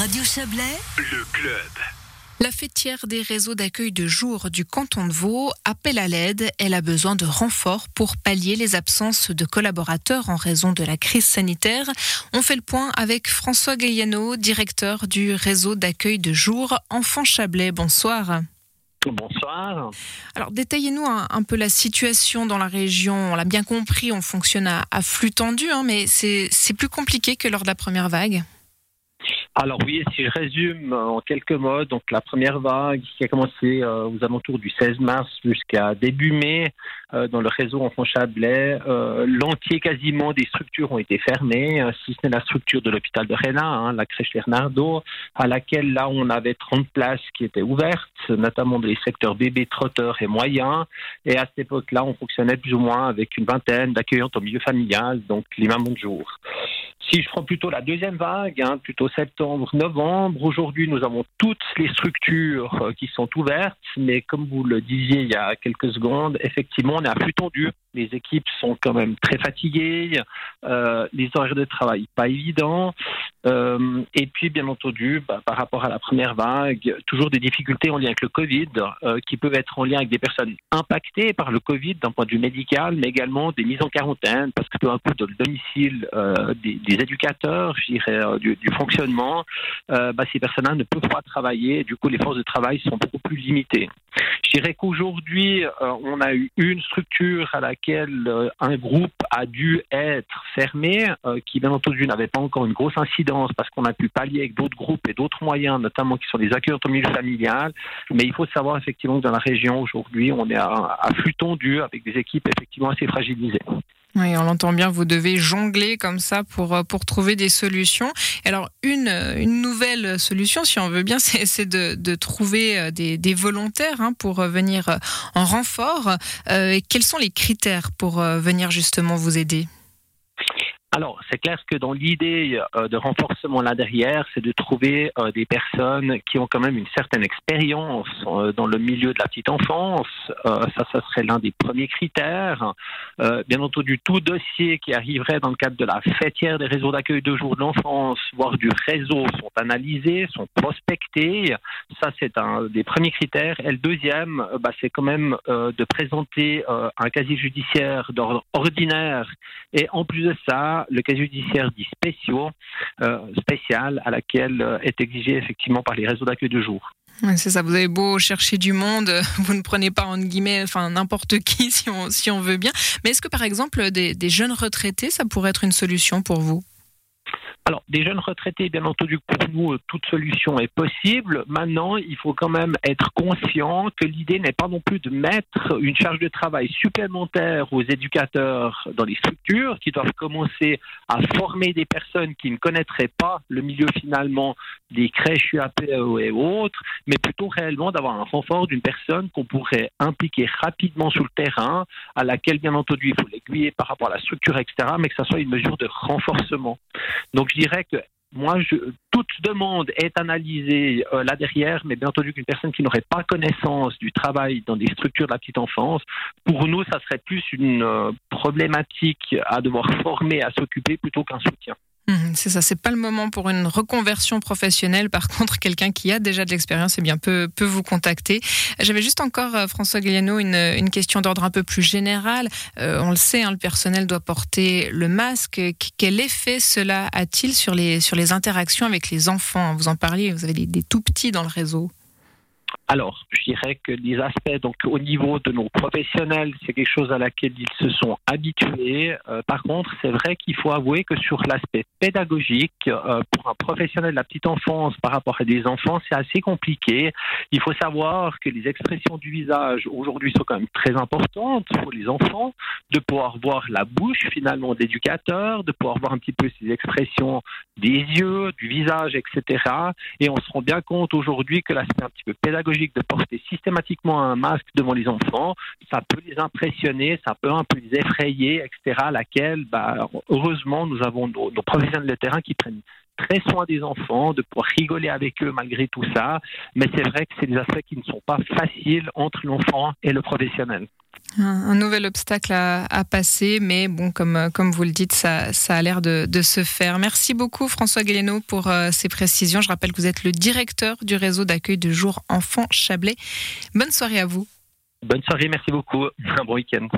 Radio Chablais, le club. La fêtière des réseaux d'accueil de jour du canton de Vaud appelle à l'aide. Elle a besoin de renforts pour pallier les absences de collaborateurs en raison de la crise sanitaire. On fait le point avec François Gayano, directeur du réseau d'accueil de jour Enfants Chablais. Bonsoir. Bonsoir. Alors détaillez-nous un, peu la situation dans la région. On l'a bien compris, on fonctionne à, flux tendu, hein, mais c'est plus compliqué que lors de la première vague. Alors oui, si je résume en quelques mots, donc la première vague qui a commencé euh, aux alentours du 16 mars jusqu'à début mai dans le réseau Enfant Chablais, euh, l'entier quasiment des structures ont été fermées, si ce n'est la structure de l'hôpital de Réna, hein, la crèche Bernardo, à laquelle là on avait 30 places qui étaient ouvertes, notamment dans les secteurs bébés, trotteurs et moyens. Et à cette époque-là, on fonctionnait plus ou moins avec une vingtaine d'accueillantes au milieu familial, donc les mamans de jour. Si je prends plutôt la deuxième vague, hein, plutôt septembre, novembre, aujourd'hui nous avons toutes les structures euh, qui sont ouvertes, mais comme vous le disiez il y a quelques secondes, effectivement on est à flux tendu. Les équipes sont quand même très fatiguées, euh, les horaires de travail pas évidents, euh, et puis bien entendu bah, par rapport à la première vague, toujours des difficultés en lien avec le Covid, qui peuvent être en lien avec des personnes impactées par le Covid d'un point de vue médical, mais également des mises en quarantaine, parce que peu importe le domicile des, éducateurs, je dirais, euh, du, fonctionnement, euh, bah, ces personnes-là ne peuvent pas travailler. Du coup, les forces de travail sont beaucoup plus limitées. Je dirais qu'aujourd'hui, euh, on a eu une structure à laquelle un groupe a dû être fermé, qui bien entendu n'avait pas encore une grosse incidence parce qu'on a pu pallier avec d'autres groupes et d'autres moyens, notamment qui sont les accueils au milieu. Mais il faut savoir effectivement que dans la région aujourd'hui, on est à, à flux tendu avec des équipes effectivement assez fragilisées. Oui, on l'entend bien, vous devez jongler comme ça pour, euh, pour trouver des solutions. Alors, une, une nouvelle solution, si on veut bien, c'est de, de trouver euh, des, des volontaires hein, pour venir en renfort. Euh, quels sont les critères pour venir justement vous aider? Alors, c'est clair que dans l'idée euh, de renforcement là derrière, c'est de trouver euh, des personnes qui ont quand même une certaine expérience euh, dans le milieu de la petite enfance. ça, ça serait l'un des premiers critères. bien entendu, tout dossier qui arriverait dans le cadre de la fêtière des réseaux d'accueil de jour de l'enfance, voire du réseau, sont analysés, sont prospectés. Ça, c'est un des premiers critères. Et le deuxième, bah, c'est quand même de présenter un casier judiciaire d'ordre ordinaire. Et en plus de ça, le cas judiciaire dit euh, spécial, à laquelle euh, est exigé effectivement par les réseaux d'accueil de jour. c'est ça, vous avez beau chercher du monde, vous ne prenez pas en guillemets enfin n'importe qui si on, veut bien. Mais est-ce que par exemple des jeunes retraités, ça pourrait être une solution pour vous? Alors, des jeunes retraités, bien entendu, pour nous, toute solution est possible. Maintenant, il faut quand même être conscient que l'idée n'est pas non plus de mettre une charge de travail supplémentaire aux éducateurs dans les structures qui doivent commencer à former des personnes qui ne connaîtraient pas le milieu finalement des crèches UAPE et autres, mais plutôt réellement d'avoir un renfort d'une personne qu'on pourrait impliquer rapidement sur le terrain, à laquelle, bien entendu, il faut l'aiguiller par rapport à la structure, etc., mais que ça soit une mesure de renforcement. Donc, je dirais que moi, toute demande est analysée euh, là derrière, mais bien entendu qu'une personne qui n'aurait pas connaissance du travail dans des structures de la petite enfance, pour nous, ça serait plus une euh, problématique à devoir former, à s'occuper plutôt qu'un soutien. Mhm, c'est ça, c'est pas le moment pour une reconversion professionnelle. Par contre, quelqu'un qui a déjà de l'expérience eh bien, peut, peut vous contacter. J'avais juste encore, euh, François Guiliano, une, une question d'ordre un peu plus général. Euh, on le sait, hein, le personnel doit porter le masque. Quel effet cela a-t-il sur les, sur les interactions avec les enfants? Vous en parliez, vous avez des, des tout petits dans le réseau. Alors, je dirais que les aspects, donc au niveau de nos professionnels, c'est quelque chose à laquelle ils se sont habitués. Euh, par contre, c'est vrai qu'il faut avouer que sur l'aspect pédagogique, euh, pour un professionnel de la petite enfance par rapport à des enfants, c'est assez compliqué. Il faut savoir que les expressions du visage aujourd'hui sont quand même très importantes pour les enfants, de pouvoir voir la bouche finalement d'éducateur, de pouvoir voir un petit peu ces expressions des yeux, du visage, etc. Et on se rend bien compte aujourd'hui que l'aspect un petit peu pédagogique de porter systématiquement un masque devant les enfants, ça peut les impressionner, ça peut un peu les effrayer, etc. Laquelle, bah, heureusement, nous avons nos, professionnels de terrain qui prennent très soin des enfants, de pouvoir rigoler avec eux malgré tout ça. Mais c'est vrai que c'est des aspects qui ne sont pas faciles entre l'enfant et le professionnel. Un, nouvel obstacle à, passer, mais bon, comme, comme vous le dites, ça, ça a l'air de, de, se faire. Merci beaucoup François Galeno pour euh, ces précisions. Je rappelle que vous êtes le directeur du réseau d'accueil de jour enfants Chablais. Bonne soirée à vous. Bonne soirée, merci beaucoup. Un bon week-end.